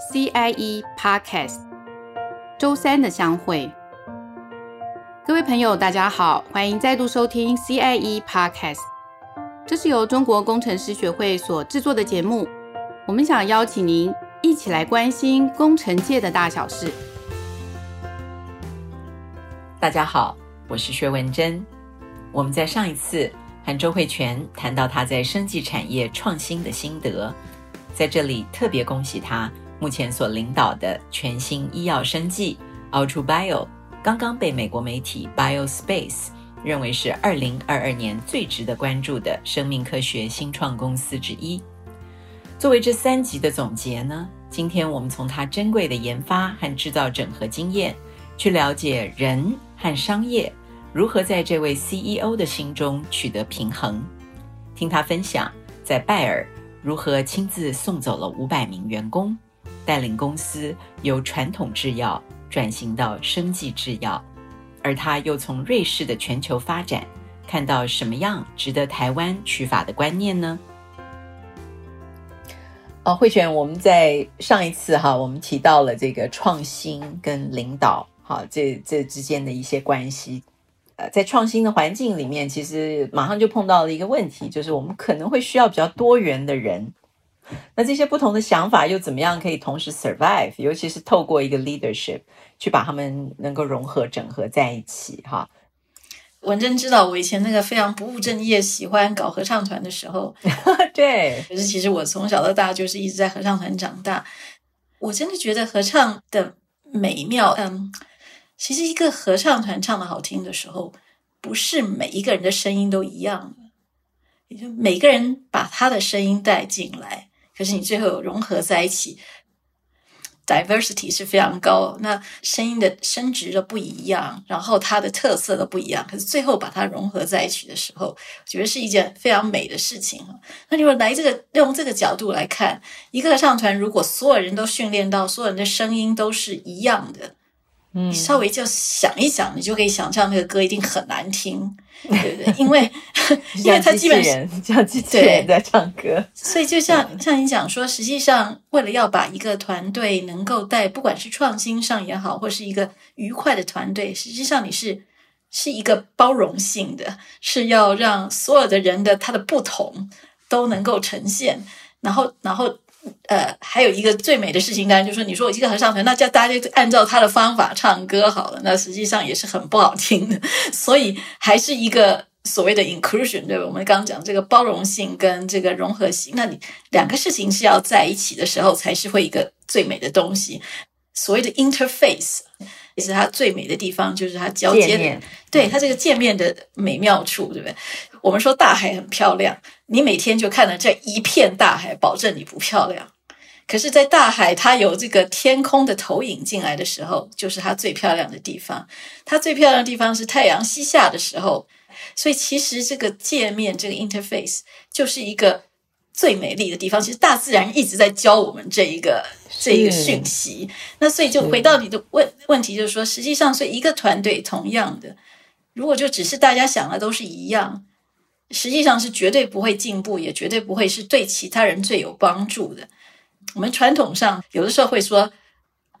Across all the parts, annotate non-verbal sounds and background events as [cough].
CIE Podcast 周三的相会。各位朋友，大家好，欢迎再度收听 CIE Podcast。这是由中国工程师学会所制作的节目。我们想邀请您一起来关心工程界的大小事。大家好，我是薛文珍。我们在上一次和周慧泉谈到他在生技产业创新的心得。在这里特别恭喜他，目前所领导的全新医药生技 Ultra Bio 刚刚被美国媒体 BioSpace 认为是二零二二年最值得关注的生命科学新创公司之一。作为这三集的总结呢，今天我们从他珍贵的研发和制造整合经验，去了解人和商业如何在这位 CEO 的心中取得平衡，听他分享在拜耳。如何亲自送走了五百名员工，带领公司由传统制药转型到生技制药，而他又从瑞士的全球发展看到什么样值得台湾取法的观念呢？哦，慧泉，我们在上一次哈，我们提到了这个创新跟领导哈，这这之间的一些关系。呃在创新的环境里面，其实马上就碰到了一个问题，就是我们可能会需要比较多元的人。那这些不同的想法又怎么样可以同时 survive？尤其是透过一个 leadership 去把他们能够融合整合在一起。哈，文珍知道我以前那个非常不务正业、喜欢搞合唱团的时候，[laughs] 对。可是其实我从小到大就是一直在合唱团长大。我真的觉得合唱的美妙，嗯。其实，一个合唱团唱的好听的时候，不是每一个人的声音都一样的，也就每个人把他的声音带进来，可是你最后融合在一起，diversity 是非常高，那声音的声值都不一样，然后它的特色都不一样，可是最后把它融合在一起的时候，我觉得是一件非常美的事情。那你说来这个用这个角度来看，一个合唱团如果所有人都训练到所有人的声音都是一样的。你稍微就想一想，你就可以想象那个歌一定很难听，对不对？因为 [laughs] 因为他基本上像机器人在唱歌，所以就像像你讲说，实际上为了要把一个团队能够带，不管是创新上也好，或是一个愉快的团队，实际上你是是一个包容性的，是要让所有的人的他的不同都能够呈现，然后然后。呃，还有一个最美的事情，当然就是说，你说我一个合唱团，那叫大家就按照他的方法唱歌好了，那实际上也是很不好听的。[laughs] 所以还是一个所谓的 inclusion，对吧？我们刚刚讲这个包容性跟这个融合性，那你两个事情是要在一起的时候，才是会一个最美的东西。所谓的 interface，也是它最美的地方，就是它交接的，对它这个界面的美妙处，对不对？我们说大海很漂亮。你每天就看到这一片大海，保证你不漂亮。可是，在大海它有这个天空的投影进来的时候，就是它最漂亮的地方。它最漂亮的地方是太阳西下的时候。所以，其实这个界面，这个 interface 就是一个最美丽的地方。其实，大自然一直在教我们这一个这一个讯息。那所以，就回到你的问问题，就是说，实际上，所以一个团队同样的，如果就只是大家想的都是一样。实际上是绝对不会进步，也绝对不会是对其他人最有帮助的。我们传统上有的时候会说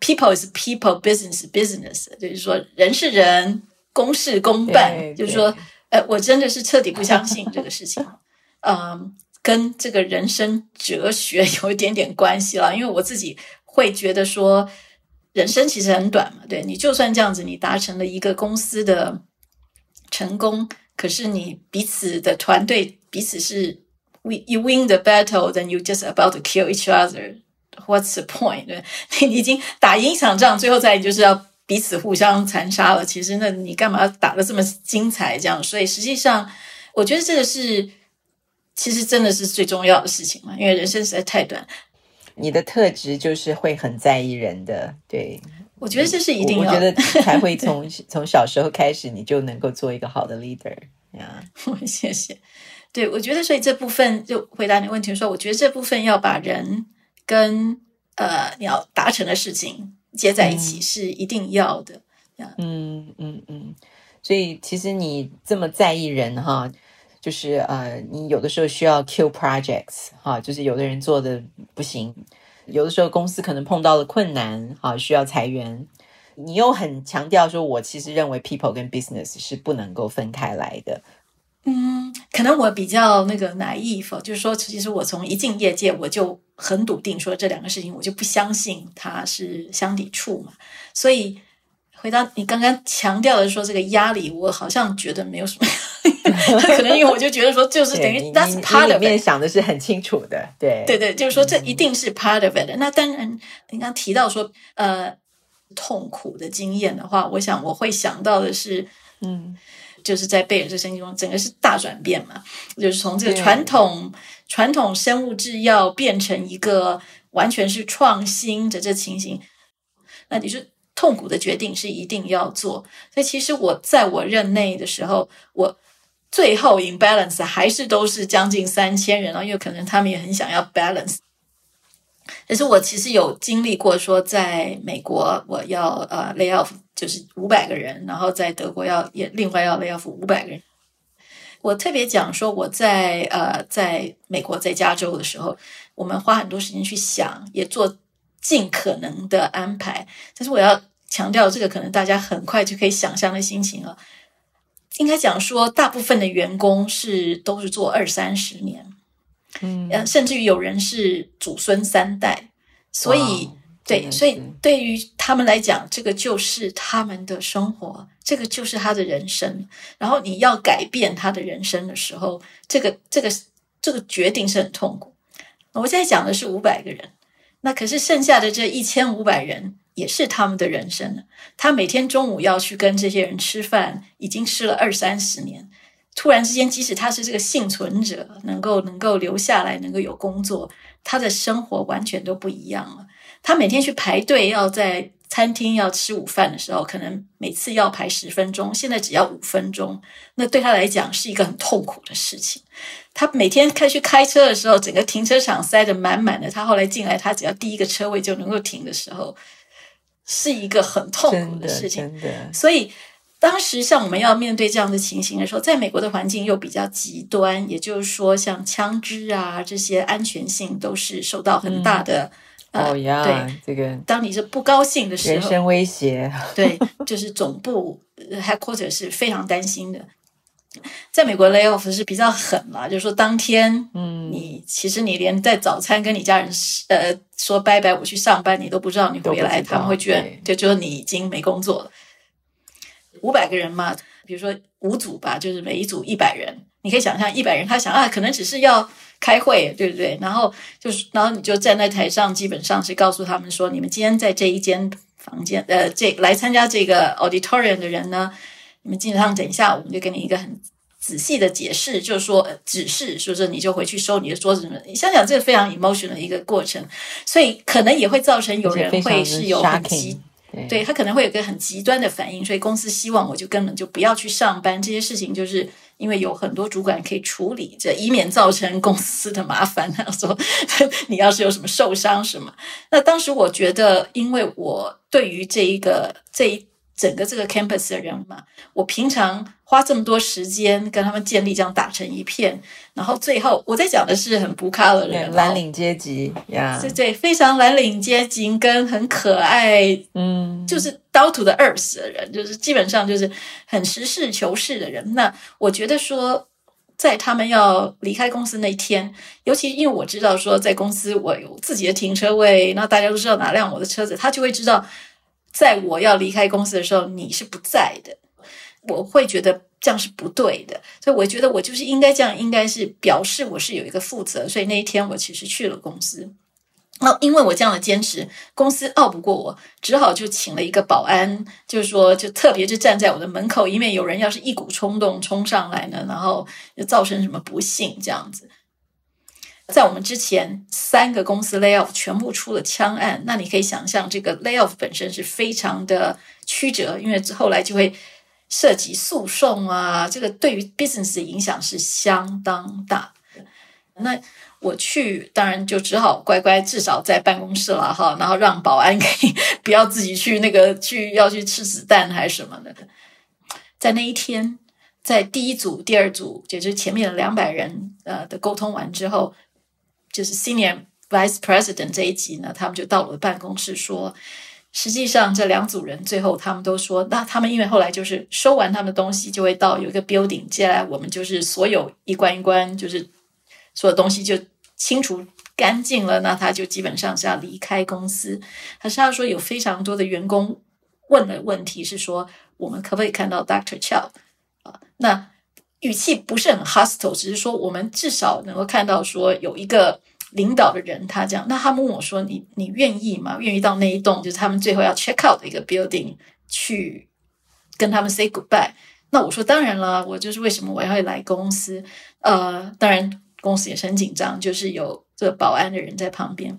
，people is people，business business，就是说人是人，公事公办。就是说，呃，我真的是彻底不相信这个事情。嗯，跟这个人生哲学有一点点关系了，因为我自己会觉得说，人生其实很短嘛。对，你就算这样子，你达成了一个公司的成功。可是你彼此的团队彼此是，we you win the battle, then you just about to kill each other. What's the point？对，[laughs] 你已经打赢一场仗，最后再就是要彼此互相残杀了。其实那你干嘛打得这么精彩？这样，所以实际上，我觉得这个是其实真的是最重要的事情嘛，因为人生实在太短。你的特质就是会很在意人的，对。我觉得这是一定要，我觉得才会从从小时候开始，你就能够做一个好的 leader [laughs] 呀。[laughs] 谢谢。对，我觉得所以这部分就回答你问题说，我觉得这部分要把人跟呃你要达成的事情接在一起是一定要的。嗯嗯嗯。所以其实你这么在意人哈，就是呃你有的时候需要 kill projects 哈，就是有的人做的不行。有的时候公司可能碰到了困难，啊，需要裁员，你又很强调说，我其实认为 people 跟 business 是不能够分开来的。嗯，可能我比较那个 naive，就是说，其实我从一进业界，我就很笃定说这两个事情，我就不相信它是相抵触嘛。所以回到你刚刚强调的说这个压力，我好像觉得没有什么。[laughs] 可能因为我就觉得说，就是等于 that's part of it。里面想的是很清楚的，对对对，就是说这一定是 part of it。那当然，你刚提到说呃痛苦的经验的话，我想我会想到的是，嗯。就是在贝尔这生意中，整个是大转变嘛，就是从这个传统传统生物制药变成一个完全是创新的这情形，那你说痛苦的决定是一定要做。所以其实我在我任内的时候，我最后 in balance 还是都是将近三千人，然后因为可能他们也很想要 balance。可是我其实有经历过，说在美国我要呃 lay off 就是五百个人，然后在德国要也另外要 lay off 五百个人。我特别讲说我在呃在美国在加州的时候，我们花很多时间去想，也做尽可能的安排。但是我要强调这个，可能大家很快就可以想象的心情了。应该讲说，大部分的员工是都是做二三十年。嗯，甚至于有人是祖孙三代，所以对，所以对于他们来讲，这个就是他们的生活，这个就是他的人生。然后你要改变他的人生的时候，这个这个这个决定是很痛苦。我现在讲的是五百个人，那可是剩下的这一千五百人也是他们的人生。他每天中午要去跟这些人吃饭，已经吃了二三十年。突然之间，即使他是这个幸存者，能够能够留下来，能够有工作，他的生活完全都不一样了。他每天去排队要在餐厅要吃午饭的时候，可能每次要排十分钟，现在只要五分钟。那对他来讲是一个很痛苦的事情。他每天开去开车的时候，整个停车场塞得满满的。他后来进来，他只要第一个车位就能够停的时候，是一个很痛苦的事情。所以。当时像我们要面对这样的情形的时候，在美国的环境又比较极端，也就是说，像枪支啊这些安全性都是受到很大的、嗯、呃，哦呀，对这个当你是不高兴的时候，人身威胁，[laughs] 对，就是总部 headquarter 是非常担心的。在美国 layoff 是比较狠嘛，就是说当天，嗯，你其实你连在早餐跟你家人呃说拜拜，我去上班，你都不知道你回来，他们会觉得就说你已经没工作了。五百个人嘛，比如说五组吧，就是每一组一百人。你可以想象一百人，他想啊，可能只是要开会，对不对？然后就是，然后你就站在台上，基本上是告诉他们说，你们今天在这一间房间，呃，这来参加这个 auditorium 的人呢，你们基本上等一下，我们就给你一个很仔细的解释，就是说呃指示，说是你就回去收你的桌子什么。你想想，这个非常 emotional 的一个过程，所以可能也会造成有人会是有很急。对，他可能会有个很极端的反应，所以公司希望我就根本就不要去上班。这些事情就是因为有很多主管可以处理，这以免造成公司的麻烦。他说 [laughs] 你要是有什么受伤什么，那当时我觉得，因为我对于这一个这一。整个这个 campus 的人嘛，我平常花这么多时间跟他们建立这样打成一片，然后最后我在讲的是很不卡的人，蓝领阶级呀，对对，非常蓝领阶级跟很可爱，嗯，就是 down to the earth 的人，就是基本上就是很实事求是的人。那我觉得说，在他们要离开公司那一天，尤其因为我知道说，在公司我有自己的停车位，那大家都知道哪辆我的车子，他就会知道。在我要离开公司的时候，你是不在的，我会觉得这样是不对的，所以我觉得我就是应该这样，应该是表示我是有一个负责，所以那一天我其实去了公司。那因为我这样的坚持，公司拗不过我，只好就请了一个保安，就是说就特别就站在我的门口，以免有人要是一股冲动冲上来呢，然后就造成什么不幸这样子。在我们之前，三个公司 layoff 全部出了枪案，那你可以想象，这个 layoff 本身是非常的曲折，因为后来就会涉及诉讼啊，这个对于 business 的影响是相当大。那我去，当然就只好乖乖，至少在办公室了哈，然后让保安可以 [laughs] 不要自己去那个去要去吃子弹还是什么的。在那一天，在第一组、第二组，也就是前面的两百人呃的沟通完之后。就是 senior Vice President 这一集呢，他们就到我的办公室说，实际上这两组人最后他们都说，那他们因为后来就是收完他们的东西，就会到有一个 building，接下来我们就是所有一关一关，就是所有东西就清除干净了，那他就基本上是要离开公司。可是他说有非常多的员工问的问题是说，我们可不可以看到 Doctor Chow 啊？那语气不是很 hostile，只是说我们至少能够看到说有一个领导的人他这样。那他们问我说：“你你愿意吗？愿意到那一栋就是他们最后要 check out 的一个 building 去跟他们 say goodbye？” 那我说：“当然了，我就是为什么我要来公司？呃，当然公司也是很紧张，就是有这个保安的人在旁边。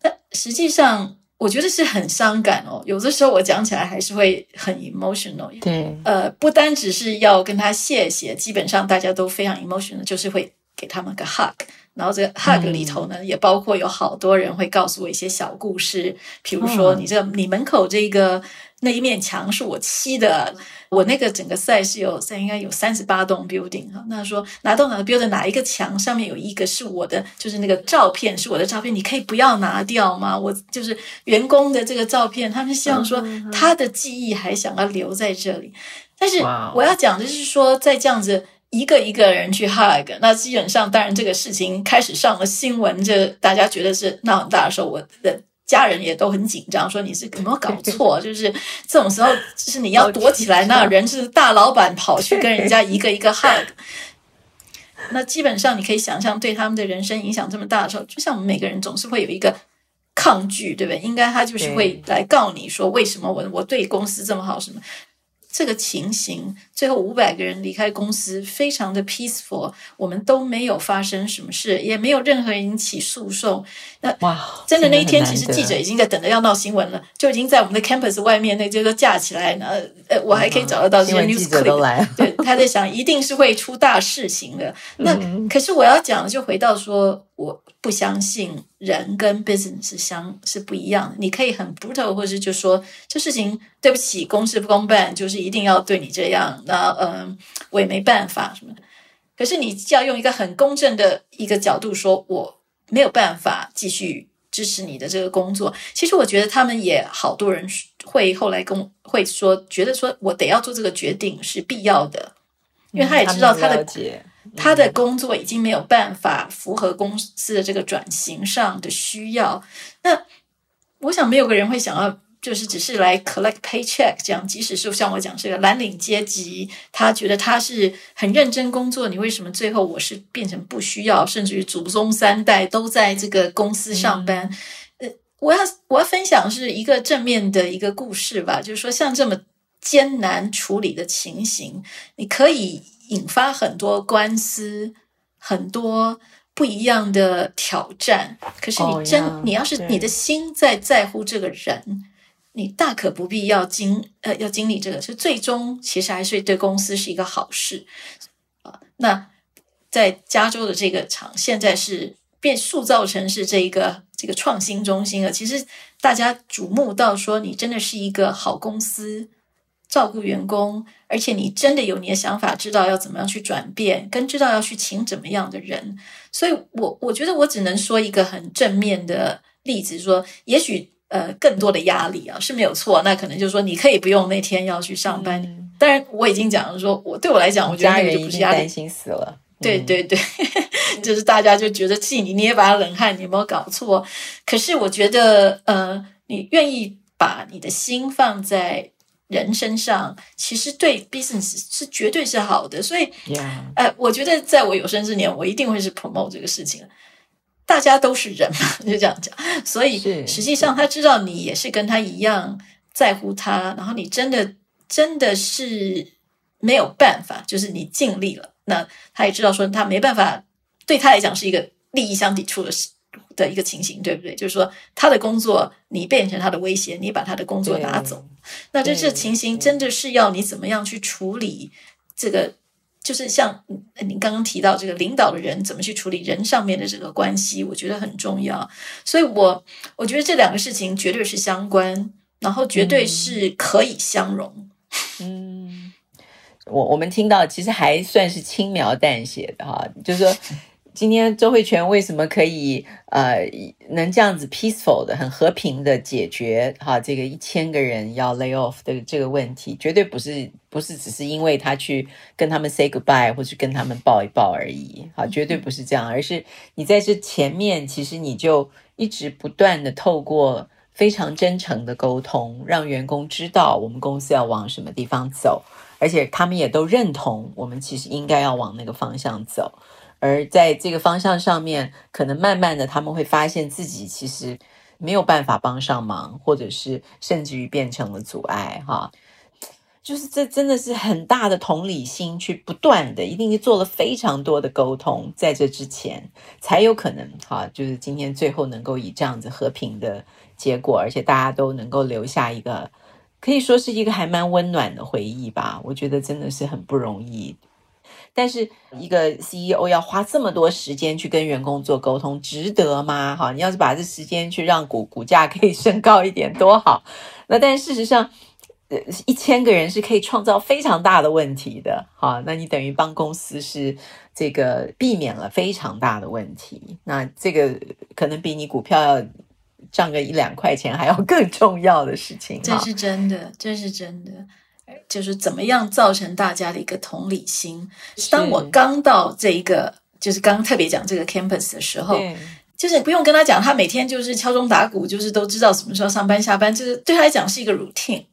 但实际上。”我觉得是很伤感哦，有的时候我讲起来还是会很 emotional。对，呃，不单只是要跟他谢谢，基本上大家都非常 emotional，就是会给他们个 hug。然后这个 hug 里头呢，嗯、也包括有好多人会告诉我一些小故事，比如说你这个、你门口这个那一面墙是我漆的。我那个整个 site 是有在应该有三十八栋 building 哈，那说哪栋哪个 building 哪一个墙上面有一个是我的，就是那个照片是我的照片，你可以不要拿掉吗？我就是员工的这个照片，他们希望说他的记忆还想要留在这里。但是我要讲的是说，在这样子一个一个人去 hug，那基本上当然这个事情开始上了新闻，这大家觉得是闹很大的时候，我的。家人也都很紧张，说你是有没有搞错？就是这种时候，就是你要躲起来，那人是大老板跑去跟人家一个一个 hug。那基本上你可以想象，对他们的人生影响这么大的时候，就像我们每个人总是会有一个抗拒，对不对？应该他就是会来告你说，为什么我我对公司这么好，什么？这个情形，最后五百个人离开公司，非常的 peaceful，我们都没有发生什么事，也没有任何人引起诉讼。那哇，真的那一天，其实记者已经在等着要闹新闻了，就已经在我们的 campus 外面，那就都架起来呢。呃，我还可以找得到这些 news clip。对，他在想，一定是会出大事情的。那可是我要讲的，就回到说，我不相信人跟 business 是相是不一样的。你可以很 brutal，或者是就说这事情对不起，公事不公办，就是一定要对你这样。那嗯，我也没办法什么的。可是你要用一个很公正的一个角度说，我没有办法继续支持你的这个工作。其实我觉得他们也好多人会后来跟会说，觉得说我得要做这个决定是必要的，因为他也知道他的。他的工作已经没有办法符合公司的这个转型上的需要。那我想没有个人会想要，就是只是来 collect paycheck 这样。即使是像我讲这个蓝领阶级，他觉得他是很认真工作，你为什么最后我是变成不需要，甚至于祖宗三代都在这个公司上班？呃，我要我要分享是一个正面的一个故事吧，就是说像这么艰难处理的情形，你可以。引发很多官司，很多不一样的挑战。可是你真，oh, yeah, 你要是你的心在在乎这个人，对你大可不必要经呃要经历这个，是最终其实还是对公司是一个好事啊。那在加州的这个厂，现在是变塑造成是这一个这个创新中心了。其实大家瞩目到说，你真的是一个好公司。照顾员工，而且你真的有你的想法，知道要怎么样去转变，跟知道要去请怎么样的人。所以我，我我觉得我只能说一个很正面的例子，说也许呃更多的压力啊是没有错，那可能就是说你可以不用那天要去上班。嗯、当然，我已经讲了说，说我对我来讲，我觉得那个就不是压力，担心死了。对对对，嗯、[laughs] 就是大家就觉得气你捏把冷汗，你有没有搞错？可是我觉得，呃，你愿意把你的心放在。人身上其实对 business 是绝对是好的，所以.呃，我觉得在我有生之年，我一定会是 promote 这个事情。大家都是人嘛，[laughs] 就这样讲。所以实际上他知道你也是跟他一样在乎他，然后你真的真的是没有办法，就是你尽力了。那他也知道说他没办法，对他来讲是一个利益相抵触的事。的一个情形，对不对？就是说，他的工作你变成他的威胁，你把他的工作拿走，那这这情形真的是要你怎么样去处理这个？就是像你刚刚提到这个领导的人怎么去处理人上面的这个关系，我觉得很重要。所以我我觉得这两个事情绝对是相关，然后绝对是可以相融。嗯，我我们听到其实还算是轻描淡写的哈，就是说。今天周慧泉为什么可以呃能这样子 peaceful 的很和平的解决哈这个一千个人要 lay off 的这个问题，绝对不是不是只是因为他去跟他们 say goodbye 或是跟他们抱一抱而已，哈，绝对不是这样，而是你在这前面其实你就一直不断的透过非常真诚的沟通，让员工知道我们公司要往什么地方走，而且他们也都认同我们其实应该要往那个方向走。而在这个方向上面，可能慢慢的他们会发现自己其实没有办法帮上忙，或者是甚至于变成了阻碍，哈。就是这真的是很大的同理心，去不断的，一定是做了非常多的沟通，在这之前才有可能，哈，就是今天最后能够以这样子和平的结果，而且大家都能够留下一个可以说是一个还蛮温暖的回忆吧。我觉得真的是很不容易。但是一个 CEO 要花这么多时间去跟员工做沟通，值得吗？哈，你要是把这时间去让股股价可以升高一点，多好。那但事实上，呃，一千个人是可以创造非常大的问题的。哈，那你等于帮公司是这个避免了非常大的问题。那这个可能比你股票要涨个一两块钱还要更重要的事情。这是真的，这是真的。就是怎么样造成大家的一个同理心。当我刚到这一个，就是刚刚特别讲这个 campus 的时候，就是不用跟他讲，他每天就是敲钟打鼓，就是都知道什么时候上班下班，就是对他来讲是一个 routine。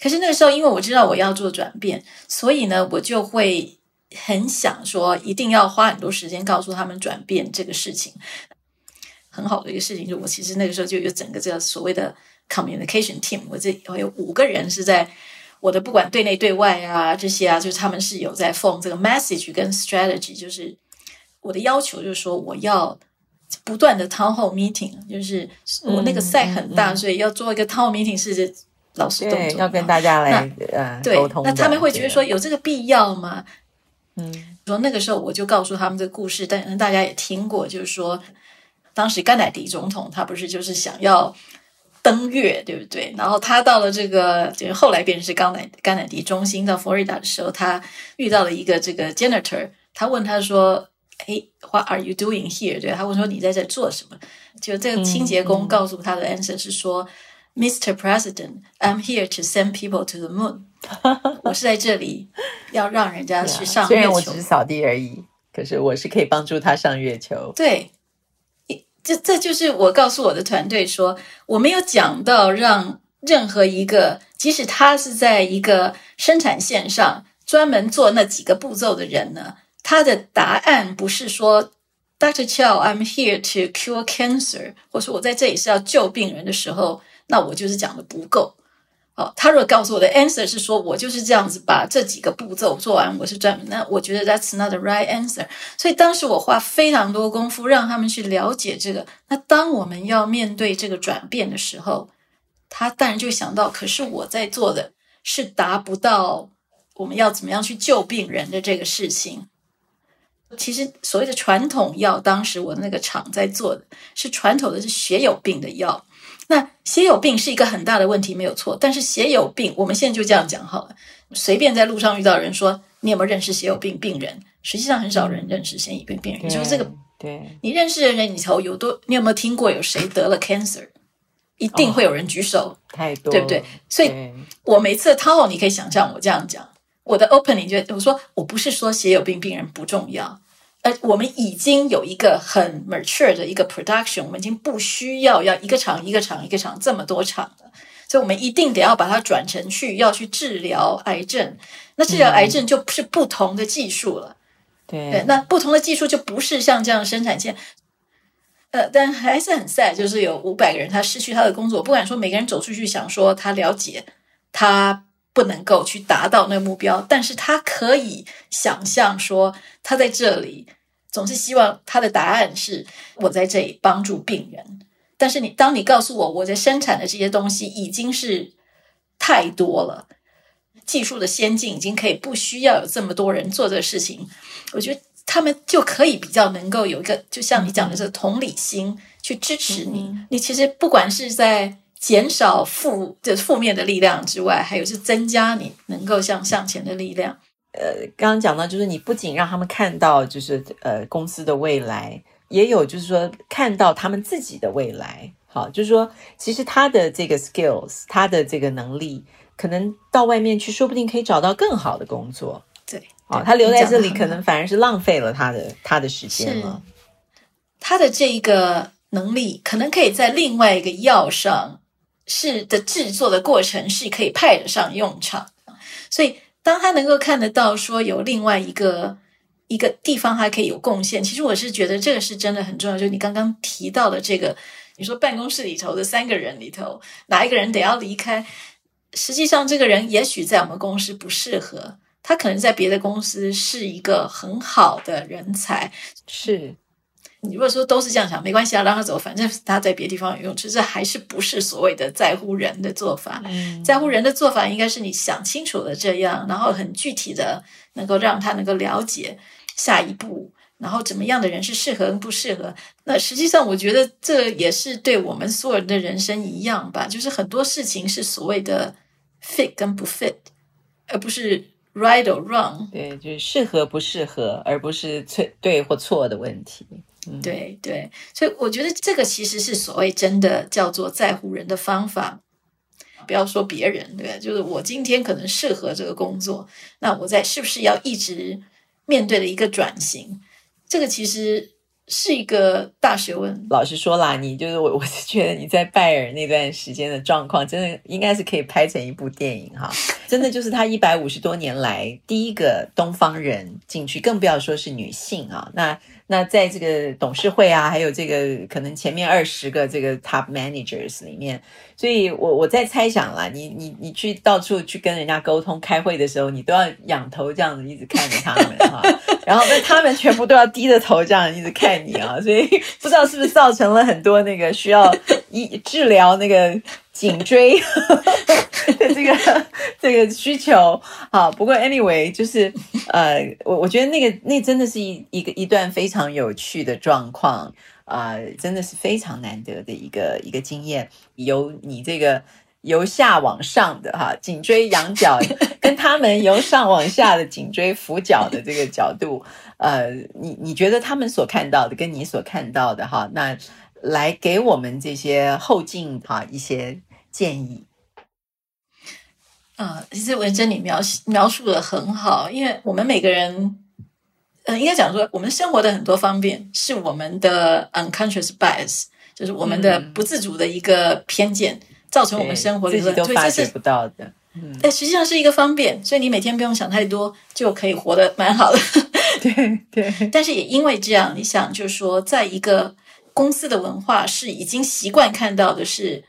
可是那个时候，因为我知道我要做转变，所以呢，我就会很想说，一定要花很多时间告诉他们转变这个事情。很好的一个事情，就我其实那个时候就有整个这个所谓的 communication team，我这我有五个人是在。我的不管对内对外啊，这些啊，就是他们是有在奉这个 message 跟 strategy，就是我的要求就是说，我要不断的 town hall meeting，就是我那个 site 很大，嗯嗯嗯、所以要做一个 town hall meeting 是老师动作，要跟大家来呃沟通。那他们会觉得说有这个必要吗？嗯，说那个时候我就告诉他们这个故事，但大家也听过，就是说当时甘乃迪总统他不是就是想要。登月对不对？然后他到了这个，就是后来变成是甘乃甘乃迪中心到佛罗里达的时候，他遇到了一个这个 janitor，他问他说：“哎，What are you doing here？” 对，他问说：“你在这做什么？”就这个清洁工告诉他的 answer 是说、：“Mr. President，I'm here to send people to the moon。[laughs] ”我是在这里要让人家去上月球。虽然我只是扫地而已，可是我是可以帮助他上月球。对。这这就是我告诉我的团队说，我没有讲到让任何一个，即使他是在一个生产线上专门做那几个步骤的人呢，他的答案不是说，Dr. Chow，I'm here to cure cancer，或者我在这里是要救病人的时候，那我就是讲的不够。哦，他如果告诉我的 answer 是说，我就是这样子把这几个步骤做完，我是专门，那我觉得 that's not the right answer。所以当时我花非常多功夫让他们去了解这个。那当我们要面对这个转变的时候，他当然就想到，可是我在做的是达不到我们要怎么样去救病人的这个事情。其实所谓的传统药，当时我那个厂在做的是传统的是血友病的药。那血友病是一个很大的问题，没有错。但是血友病，我们现在就这样讲好了。随便在路上遇到人说，你有没有认识血友病病人？实际上很少人认识血友病病人。就是这个，对，你认识的人里头有多？你有没有听过有谁得了 cancer？一定会有人举手，哦、太多，对不对？所以我每次 talk，，你可以想象我这样讲，我的 opening 就我说，我不是说血友病病人不重要。呃，我们已经有一个很 mature 的一个 production，我们已经不需要要一个厂一个厂一个厂这么多厂了，所以我们一定得要把它转成去要去治疗癌症。那治疗癌症就是不同的技术了，嗯、对，对，那不同的技术就不是像这样生产线。呃，但还是很 sad，就是有五百个人他失去他的工作。不管说每个人走出去想说他了解，他不能够去达到那个目标，但是他可以想象说他在这里。总是希望他的答案是我在这里帮助病人，但是你当你告诉我我在生产的这些东西已经是太多了，技术的先进已经可以不需要有这么多人做这个事情，我觉得他们就可以比较能够有一个，就像你讲的这个同理心去支持你。嗯、你其实不管是在减少负的负面的力量之外，还有是增加你能够向向前的力量。呃，刚刚讲到，就是你不仅让他们看到，就是呃公司的未来，也有就是说看到他们自己的未来。好，就是说，其实他的这个 skills，他的这个能力，可能到外面去，说不定可以找到更好的工作。对，对哦，他留在这里，可能反而是浪费了他的他的时间了。他的这一个能力，可能可以在另外一个药上是的制作的过程是可以派得上用场。所以，当他能够看得到说有另外一个一个地方还可以有贡献，其实我是觉得这个是真的很重要。就是你刚刚提到的这个。你说办公室里头的三个人里头，哪一个人得要离开？实际上，这个人也许在我们公司不适合，他可能在别的公司是一个很好的人才。是，你如果说都是这样想，没关系啊，让他走，反正他在别的地方有用。其实还是不是所谓的在乎人的做法。嗯，在乎人的做法应该是你想清楚了这样，然后很具体的能够让他能够了解下一步。然后怎么样的人是适合跟不适合？那实际上我觉得这也是对我们所有人的人生一样吧，就是很多事情是所谓的 fit 跟不 fit，而不是 right or wrong。对，就是适合不适合，而不是错对或错的问题。嗯、对对，所以我觉得这个其实是所谓真的叫做在乎人的方法。不要说别人，对，就是我今天可能适合这个工作，那我在是不是要一直面对的一个转型？这个其实是一个大学问。老实说啦，你就是我，我是觉得你在拜耳那段时间的状况，真的应该是可以拍成一部电影哈。[laughs] 真的就是他一百五十多年来第一个东方人进去，更不要说是女性啊。那那在这个董事会啊，还有这个可能前面二十个这个 top managers 里面，所以我我在猜想啦，你你你去到处去跟人家沟通开会的时候，你都要仰头这样子一直看着他们哈。[laughs] 然后，那他们全部都要低着头这样一直看你啊，所以不知道是不是造成了很多那个需要医治疗那个颈椎 [laughs] 的这个 [laughs] 这个需求。好，不过 anyway，就是呃，我我觉得那个那真的是一一个一段非常有趣的状况啊，呃，真的是非常难得的一个一个经验，由你这个。由下往上的哈，颈椎仰角 [laughs] 跟他们由上往下的颈椎俯角的这个角度，呃，你你觉得他们所看到的跟你所看到的哈，那来给我们这些后进哈一些建议。啊、呃，其实文珍你描描述的很好，因为我们每个人，呃，应该讲说，我们生活的很多方面是我们的 unconscious bias，就是我们的不自主的一个偏见。嗯造成我们生活的自己都发觉不到的，嗯，但实际上是一个方便，所以你每天不用想太多，就可以活得蛮好的。[laughs] 对对。但是也因为这样，你想，就是说，在一个公司的文化是已经习惯看到的是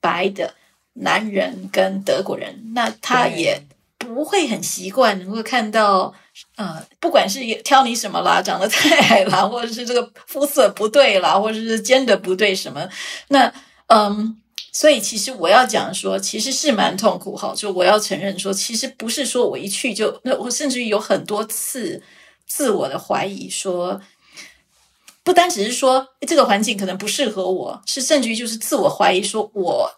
白的男人跟德国人，那他也不会很习惯能够看到，呃，不管是挑你什么啦，长得太矮啦，或者是这个肤色不对啦，或者是尖的不对什么，那嗯。所以，其实我要讲说，其实是蛮痛苦哈。就我要承认说，其实不是说我一去就那，我甚至于有很多次自我的怀疑说，说不单只是说这个环境可能不适合我，是甚至于就是自我怀疑说我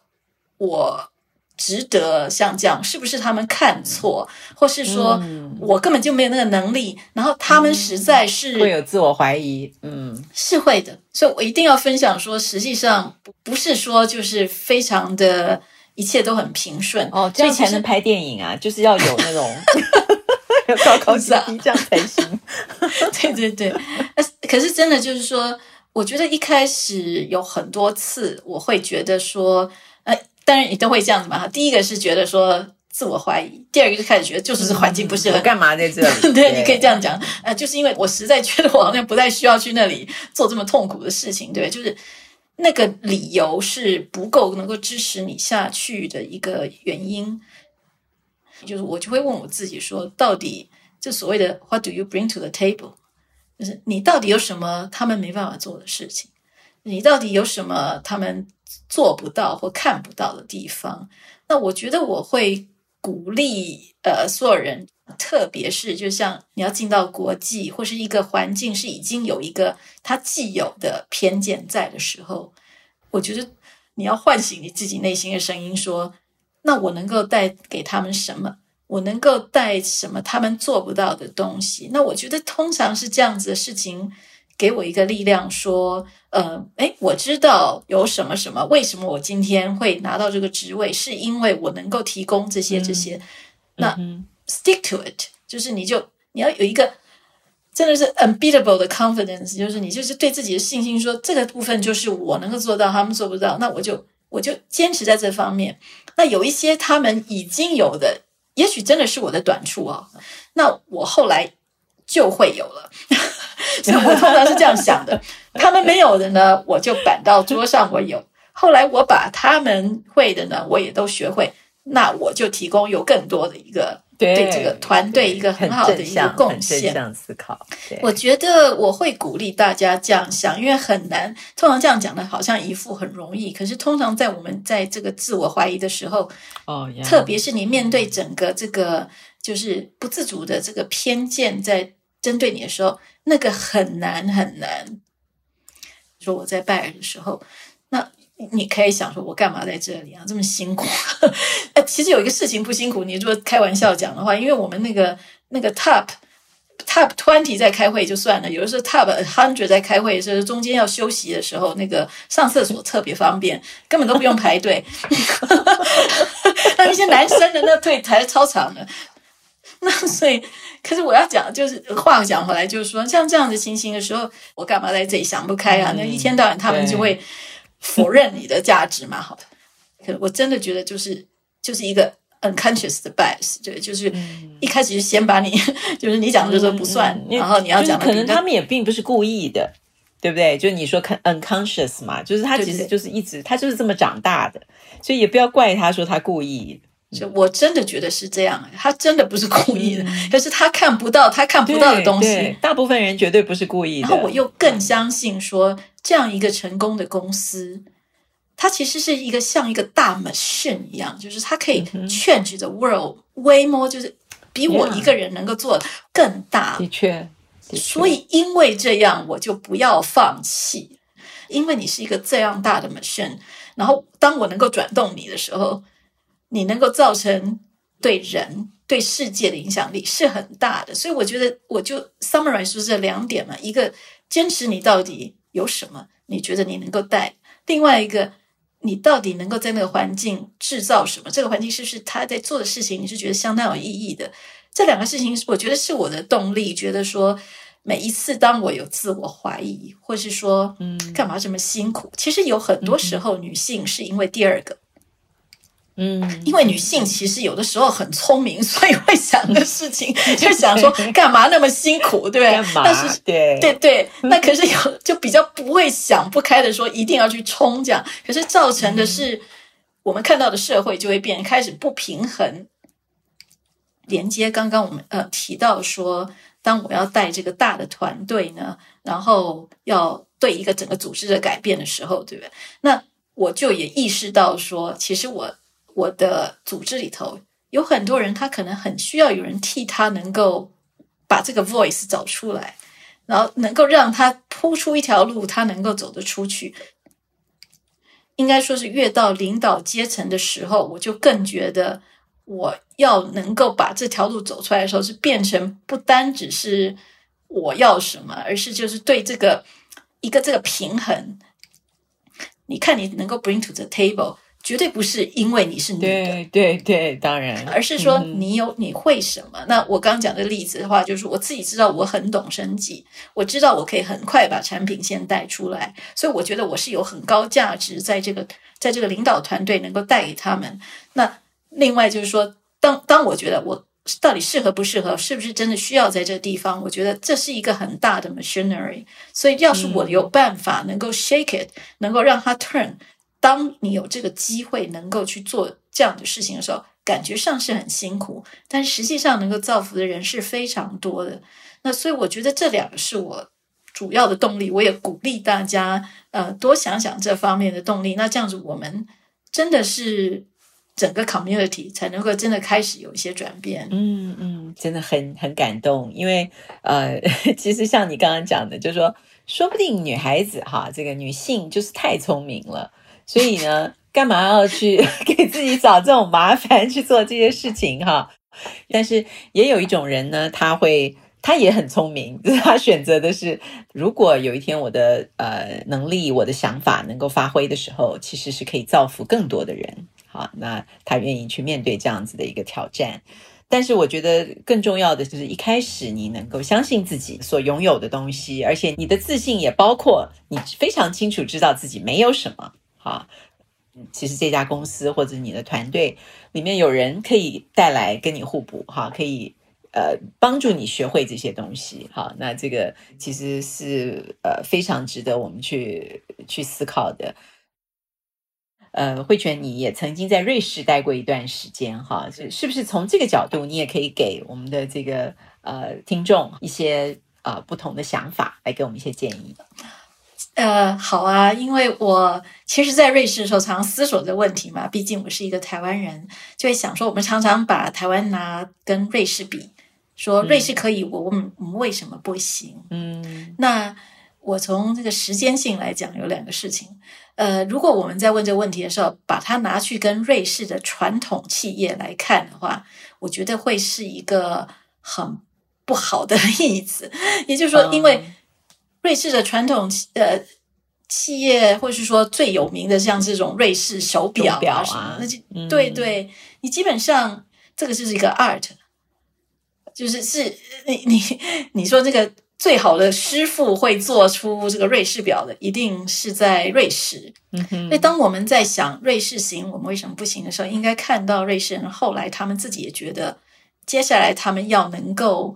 我。值得像这样，是不是他们看错，或是说我根本就没有那个能力？嗯、然后他们实在是、嗯、会有自我怀疑，嗯，是会的。所以我一定要分享说，实际上不是说就是非常的一切都很平顺哦，这样才能拍电影啊，就是要有那种 [laughs] 要 [laughs] 高高低低这样才行。[laughs] 对对对，可是真的就是说，我觉得一开始有很多次，我会觉得说，呃。当然你都会这样子嘛。第一个是觉得说自我怀疑，第二个就开始觉得就是这环境不适合，嗯、干嘛在这里？[laughs] 对，你可以这样讲。呃，就是因为我实在觉得我好像不太需要去那里做这么痛苦的事情，对，就是那个理由是不够能够支持你下去的一个原因。就是我就会问我自己说，到底这所谓的 What do you bring to the table？就是你到底有什么他们没办法做的事情？你到底有什么他们做不到或看不到的地方？那我觉得我会鼓励呃所有人，特别是就像你要进到国际或是一个环境是已经有一个他既有的偏见在的时候，我觉得你要唤醒你自己内心的声音说，说那我能够带给他们什么？我能够带什么他们做不到的东西。那我觉得通常是这样子的事情，给我一个力量，说，呃，诶，我知道有什么什么，为什么我今天会拿到这个职位，是因为我能够提供这些这些。嗯、那、嗯、stick to it，就是你就你要有一个真的是 unbeatable 的 confidence，就是你就是对自己的信心说，说这个部分就是我能够做到，他们做不到，那我就我就坚持在这方面。那有一些他们已经有的，也许真的是我的短处哦，那我后来就会有了。[laughs] 所以我通常是这样想的，他们没有的呢，我就摆到桌上，我有。后来我把他们会的呢，我也都学会，那我就提供有更多的一个对这个团队一个很好的一个贡献。这样思考，我觉得我会鼓励大家这样想，因为很难。通常这样讲的，好像一副很容易，可是通常在我们在这个自我怀疑的时候，哦，特别是你面对整个这个就是不自主的这个偏见在针对你的时候。那个很难很难。说我在拜耳的时候，那你可以想说，我干嘛在这里啊？这么辛苦。哎，[laughs] 其实有一个事情不辛苦。你如果开玩笑讲的话，因为我们那个那个 top top twenty 在开会就算了，有的时候 top hundred 在开会就是，中间要休息的时候，那个上厕所特别方便，根本都不用排队。[laughs] 那一些男生的那队排的超长的。那所以，可是我要讲，就是话讲回来，就是说，像这样的情形的时候，我干嘛在这里想不开啊？那一天到晚他们就会否认你的价值嘛。好的，可我真的觉得就是就是一个 unconscious 的 bias，对，就是一开始就先把你，[laughs] 就是你讲的就说不算，然后你要讲的，可能他们也并不是故意的，对不对？就你说 unconscious 嘛，就是他其实就是一直他就是这么长大的，所以也不要怪他说他故意。就我真的觉得是这样，他真的不是故意的，[laughs] 可是他看不到，他看不到的东西。大部分人绝对不是故意的。然后我又更相信说，这样一个成功的公司，它其实是一个像一个大 machine 一样，就是它可以 change the world way more，就是比我一个人能够做更大。的确，所以因为这样，我就不要放弃，因为你是一个这样大的 machine。然后当我能够转动你的时候。你能够造成对人对世界的影响力是很大的，所以我觉得我就 summarize 出这两点嘛：一个坚持你到底有什么，你觉得你能够带；另外一个，你到底能够在那个环境制造什么？这个环境是不是他在做的事情，你是觉得相当有意义的？这两个事情，我觉得是我的动力。觉得说每一次当我有自我怀疑，或是说嗯，干嘛这么辛苦？其实有很多时候，女性是因为第二个。嗯，因为女性其实有的时候很聪明，[laughs] 所以会想的事情 [laughs] 就想说干嘛那么辛苦，对不对？干嘛？但是对对对，那可是有就比较不会想不开的说一定要去冲这样，可是造成的是我们看到的社会就会变开始不平衡。连接刚刚我们呃提到说，当我要带这个大的团队呢，然后要对一个整个组织的改变的时候，对不对？那我就也意识到说，其实我。我的组织里头有很多人，他可能很需要有人替他能够把这个 voice 找出来，然后能够让他铺出一条路，他能够走得出去。应该说是越到领导阶层的时候，我就更觉得我要能够把这条路走出来的时候，是变成不单只是我要什么，而是就是对这个一个这个平衡。你看，你能够 bring to the table。绝对不是因为你是女的，对对对，当然，而是说你有你会什么。嗯、那我刚讲的例子的话，就是我自己知道我很懂生计，我知道我可以很快把产品线带出来，所以我觉得我是有很高价值，在这个在这个领导团队能够带给他们。那另外就是说，当当我觉得我到底适合不适合，是不是真的需要在这个地方，我觉得这是一个很大的 machinery。所以要是我有办法能够 shake it，、嗯、能够让它 turn。当你有这个机会能够去做这样的事情的时候，感觉上是很辛苦，但实际上能够造福的人是非常多的。那所以我觉得这两个是我主要的动力，我也鼓励大家呃多想想这方面的动力。那这样子，我们真的是整个 community 才能够真的开始有一些转变。嗯嗯，真的很很感动，因为呃，[laughs] 其实像你刚刚讲的，就是说，说不定女孩子哈，这个女性就是太聪明了。所以呢，干嘛要去 [laughs] 给自己找这种麻烦去做这些事情哈？但是也有一种人呢，他会，他也很聪明，[laughs] 他选择的是，如果有一天我的呃能力、我的想法能够发挥的时候，其实是可以造福更多的人。好，那他愿意去面对这样子的一个挑战。但是我觉得更重要的就是一开始你能够相信自己所拥有的东西，而且你的自信也包括你非常清楚知道自己没有什么。好，其实这家公司或者你的团队里面有人可以带来跟你互补，哈，可以呃帮助你学会这些东西。好，那这个其实是呃非常值得我们去去思考的。呃，慧泉，你也曾经在瑞士待过一段时间，哈，是是不是从这个角度，你也可以给我们的这个呃听众一些呃不同的想法，来给我们一些建议？呃，好啊，因为我其实，在瑞士的时候，常常思索这个问题嘛，毕竟我是一个台湾人，就会想说，我们常常把台湾拿跟瑞士比，说瑞士可以，我我们我们为什么不行？嗯，那我从这个时间性来讲，有两个事情。呃，如果我们在问这个问题的时候，把它拿去跟瑞士的传统企业来看的话，我觉得会是一个很不好的 [laughs] 例子。也就是说，因为瑞士的传统呃企业，或是说最有名的像这种瑞士手表啊什么，啊那就、嗯、对对，你基本上这个就是一个 art，就是是你你你说这个。最好的师傅会做出这个瑞士表的，一定是在瑞士。嗯哼。那当我们在想瑞士行，我们为什么不行的时候，应该看到瑞士人后来他们自己也觉得，接下来他们要能够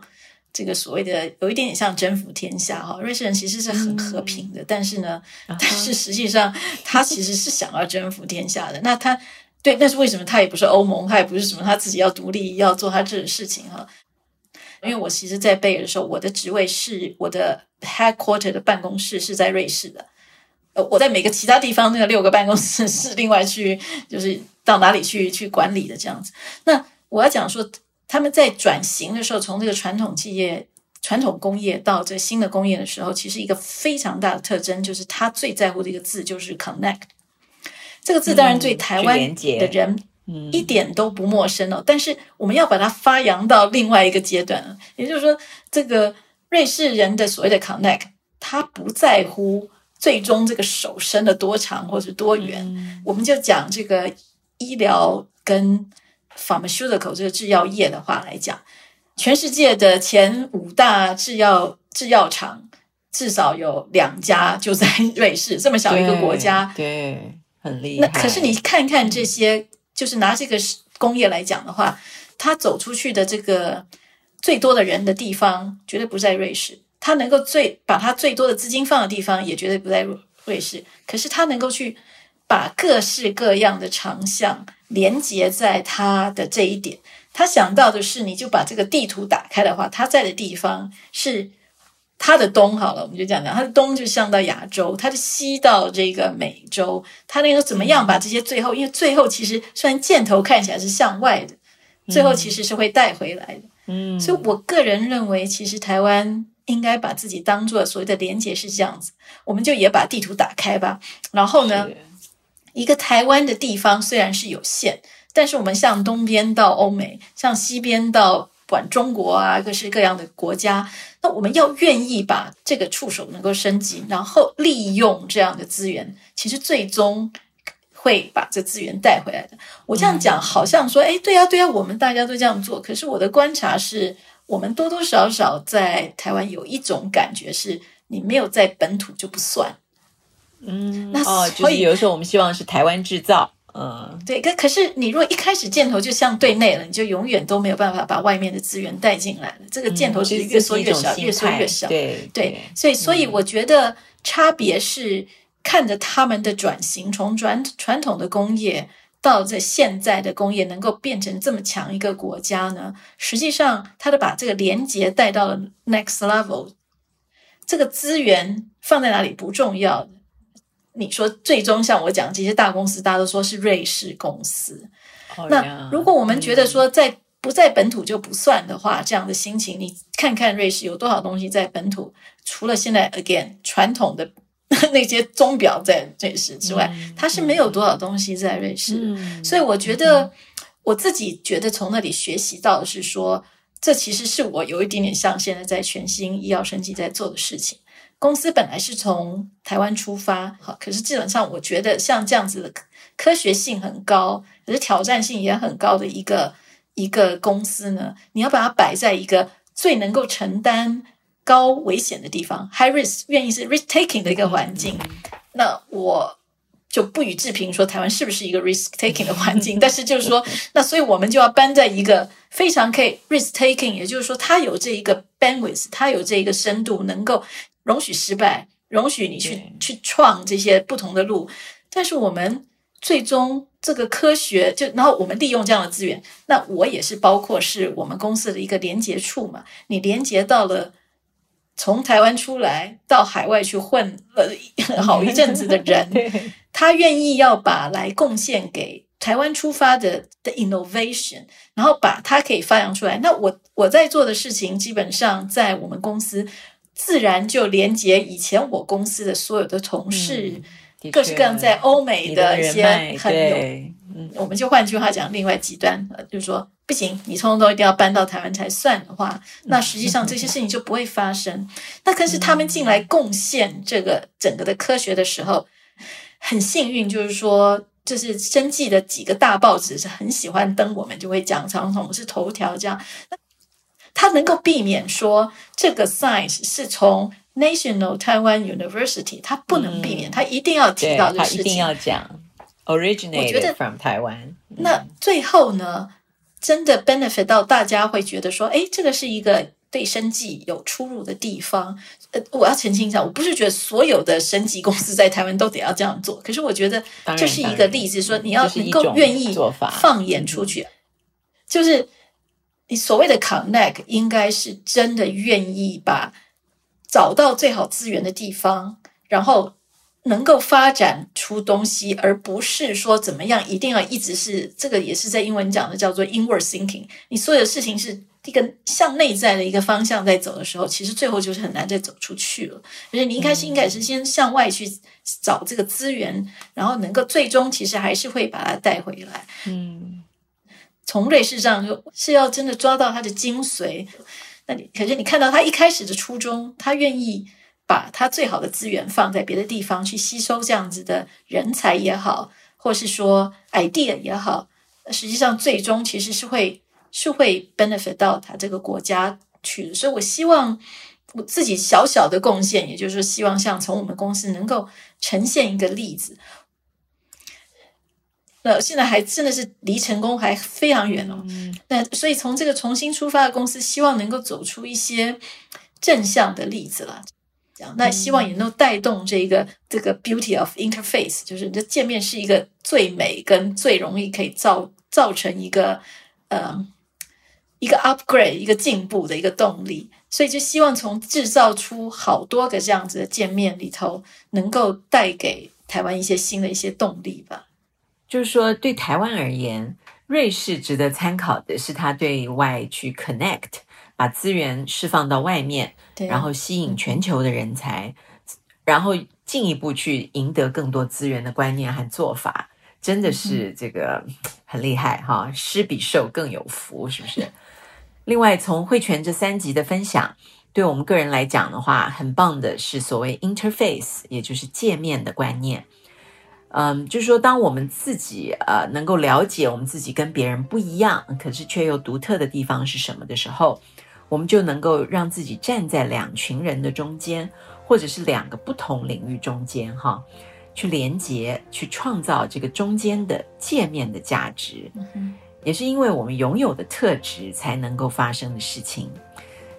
这个所谓的有一点点像征服天下哈。瑞士人其实是很和平的，嗯、但是呢，但是实际上他其实是想要征服天下的。那他对，但是为什么？他也不是欧盟，他也不是什么，他自己要独立，要做他自己的事情哈。因为我其实，在贝尔的时候，我的职位是我的 headquarter 的办公室是在瑞士的。呃，我在每个其他地方那个六个办公室是另外去，就是到哪里去去管理的这样子。那我要讲说，他们在转型的时候，从这个传统企业、传统工业到这新的工业的时候，其实一个非常大的特征就是他最在乎的一个字就是 connect。这个字当然对台湾的人。嗯一点都不陌生哦，但是我们要把它发扬到另外一个阶段，也就是说，这个瑞士人的所谓的 connect，他不在乎最终这个手伸的多长或是多远，嗯、我们就讲这个医疗跟 pharmaceutical 这个制药业的话来讲，全世界的前五大制药制药厂至少有两家就在瑞士，这么小一个国家，对，[laughs] 对，很厉害。那可是你看看这些。就是拿这个工业来讲的话，他走出去的这个最多的人的地方，绝对不在瑞士。他能够最把他最多的资金放的地方，也绝对不在瑞士。可是他能够去把各式各样的长项连接在他的这一点。他想到的是，你就把这个地图打开的话，他在的地方是。它的东好了，我们就这样讲，它的东就像到亚洲，它的西到这个美洲，它那个怎么样把这些最后，因为最后其实虽然箭头看起来是向外的，最后其实是会带回来的。嗯，所以我个人认为，其实台湾应该把自己当做所谓的连接是这样子，我们就也把地图打开吧。然后呢，一个台湾的地方虽然是有限，但是我们向东边到欧美，向西边到。管中国啊，各式各样的国家，那我们要愿意把这个触手能够升级，然后利用这样的资源，其实最终会把这资源带回来的。我这样讲，好像说，哎，对呀，对呀，我们大家都这样做。可是我的观察是，我们多多少少在台湾有一种感觉是，你没有在本土就不算。嗯，那哦，就是有时候我们希望是台湾制造。嗯，对，可可是你如果一开始箭头就向对内了，你就永远都没有办法把外面的资源带进来了。这个箭头是越缩越小，嗯、越缩越小。对对，对，所以所以我觉得差别是看着他们的转型，从传传统的工业到这现在的工业能够变成这么强一个国家呢，实际上他的把这个连接带到了 next level，这个资源放在哪里不重要。你说最终像我讲这些大公司，大家都说是瑞士公司。Oh, yeah. 那如果我们觉得说在不在本土就不算的话，这样的心情，你看看瑞士有多少东西在本土，除了现在 again 传统的 [laughs] 那些钟表在瑞士之外，它是没有多少东西在瑞士。所以我觉得我自己觉得从那里学习到的是说，这其实是我有一点点像现在在全新医药升级在做的事情。公司本来是从台湾出发，好，可是基本上我觉得像这样子的科学性很高，可是挑战性也很高的一个一个公司呢，你要把它摆在一个最能够承担高危险的地方，high risk，愿意是 risk taking 的一个环境，那我。就不予置评说台湾是不是一个 risk taking 的环境，但是就是说，[laughs] 那所以我们就要搬在一个非常可以 risk taking，也就是说，它有这一个 bandwidth，它有这一个深度，能够容许失败，容许你去去创这些不同的路。但是我们最终这个科学就，然后我们利用这样的资源，那我也是包括是我们公司的一个连接处嘛，你连接到了。从台湾出来到海外去混了好一阵子的 [laughs] 人，他愿意要把来贡献给台湾出发的的 innovation，然后把它可以发扬出来。那我我在做的事情，基本上在我们公司自然就连接以前我公司的所有的同事，嗯、各式各样在欧美的一些很有，嗯，我们就换句话讲，另外极端，就是说。不行，你通通都一定要搬到台湾才算的话，那实际上这些事情就不会发生。[laughs] 那可是他们进来贡献这个整个的科学的时候，很幸运，就是说，就是生计的几个大报纸是很喜欢登我们，就会讲，常常是头条这样。他能够避免说这个 science 是从 National Taiwan University，他不能避免，他一定要提到这个事情，他一定要讲 originated from 台湾。那最后呢？真的 benefit 到大家会觉得说，哎，这个是一个对生计有出入的地方。呃，我要澄清一下，我不是觉得所有的生计公司在台湾都得要这样做，可是我觉得这是一个例子，说你要能够愿意放眼出去，就是你所谓的 connect，应该是真的愿意把找到最好资源的地方，然后。能够发展出东西，而不是说怎么样一定要一直是这个，也是在英文讲的叫做 inward thinking。你所有的事情是一个向内在的一个方向在走的时候，其实最后就是很难再走出去了。而且你一开始应该也是先向外去找这个资源，然后能够最终其实还是会把它带回来。嗯，从瑞士上就是要真的抓到它的精髓。那你可是你看到他一开始的初衷，他愿意。把他最好的资源放在别的地方去吸收这样子的人才也好，或是说 idea 也好，实际上最终其实是会是会 benefit 到他这个国家去的。所以我希望我自己小小的贡献，也就是说，希望像从我们公司能够呈现一个例子。那现在还真的是离成功还非常远哦。那所以从这个重新出发的公司，希望能够走出一些正向的例子了。那希望也能带动这个这个 beauty of interface，就是你的界面是一个最美跟最容易可以造造成一个呃一个 upgrade 一个进步的一个动力，所以就希望从制造出好多个这样子的界面里头，能够带给台湾一些新的一些动力吧。就是说，对台湾而言，瑞士值得参考的是它对外去 connect。把资源释放到外面，然后吸引全球的人才，然后进一步去赢得更多资源的观念和做法，真的是这个很厉害哈！施比受更有福，是不是？另外，从汇泉这三集的分享，对我们个人来讲的话，很棒的是所谓 interface，也就是界面的观念。嗯，就是说，当我们自己呃能够了解我们自己跟别人不一样，可是却又独特的地方是什么的时候，我们就能够让自己站在两群人的中间，或者是两个不同领域中间，哈，去连接，去创造这个中间的界面的价值。也是因为我们拥有的特质，才能够发生的事情。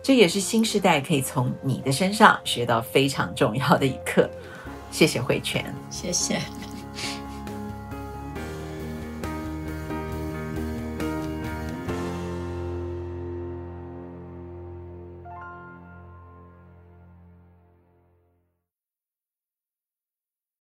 这也是新时代可以从你的身上学到非常重要的一课。谢谢慧泉，谢谢。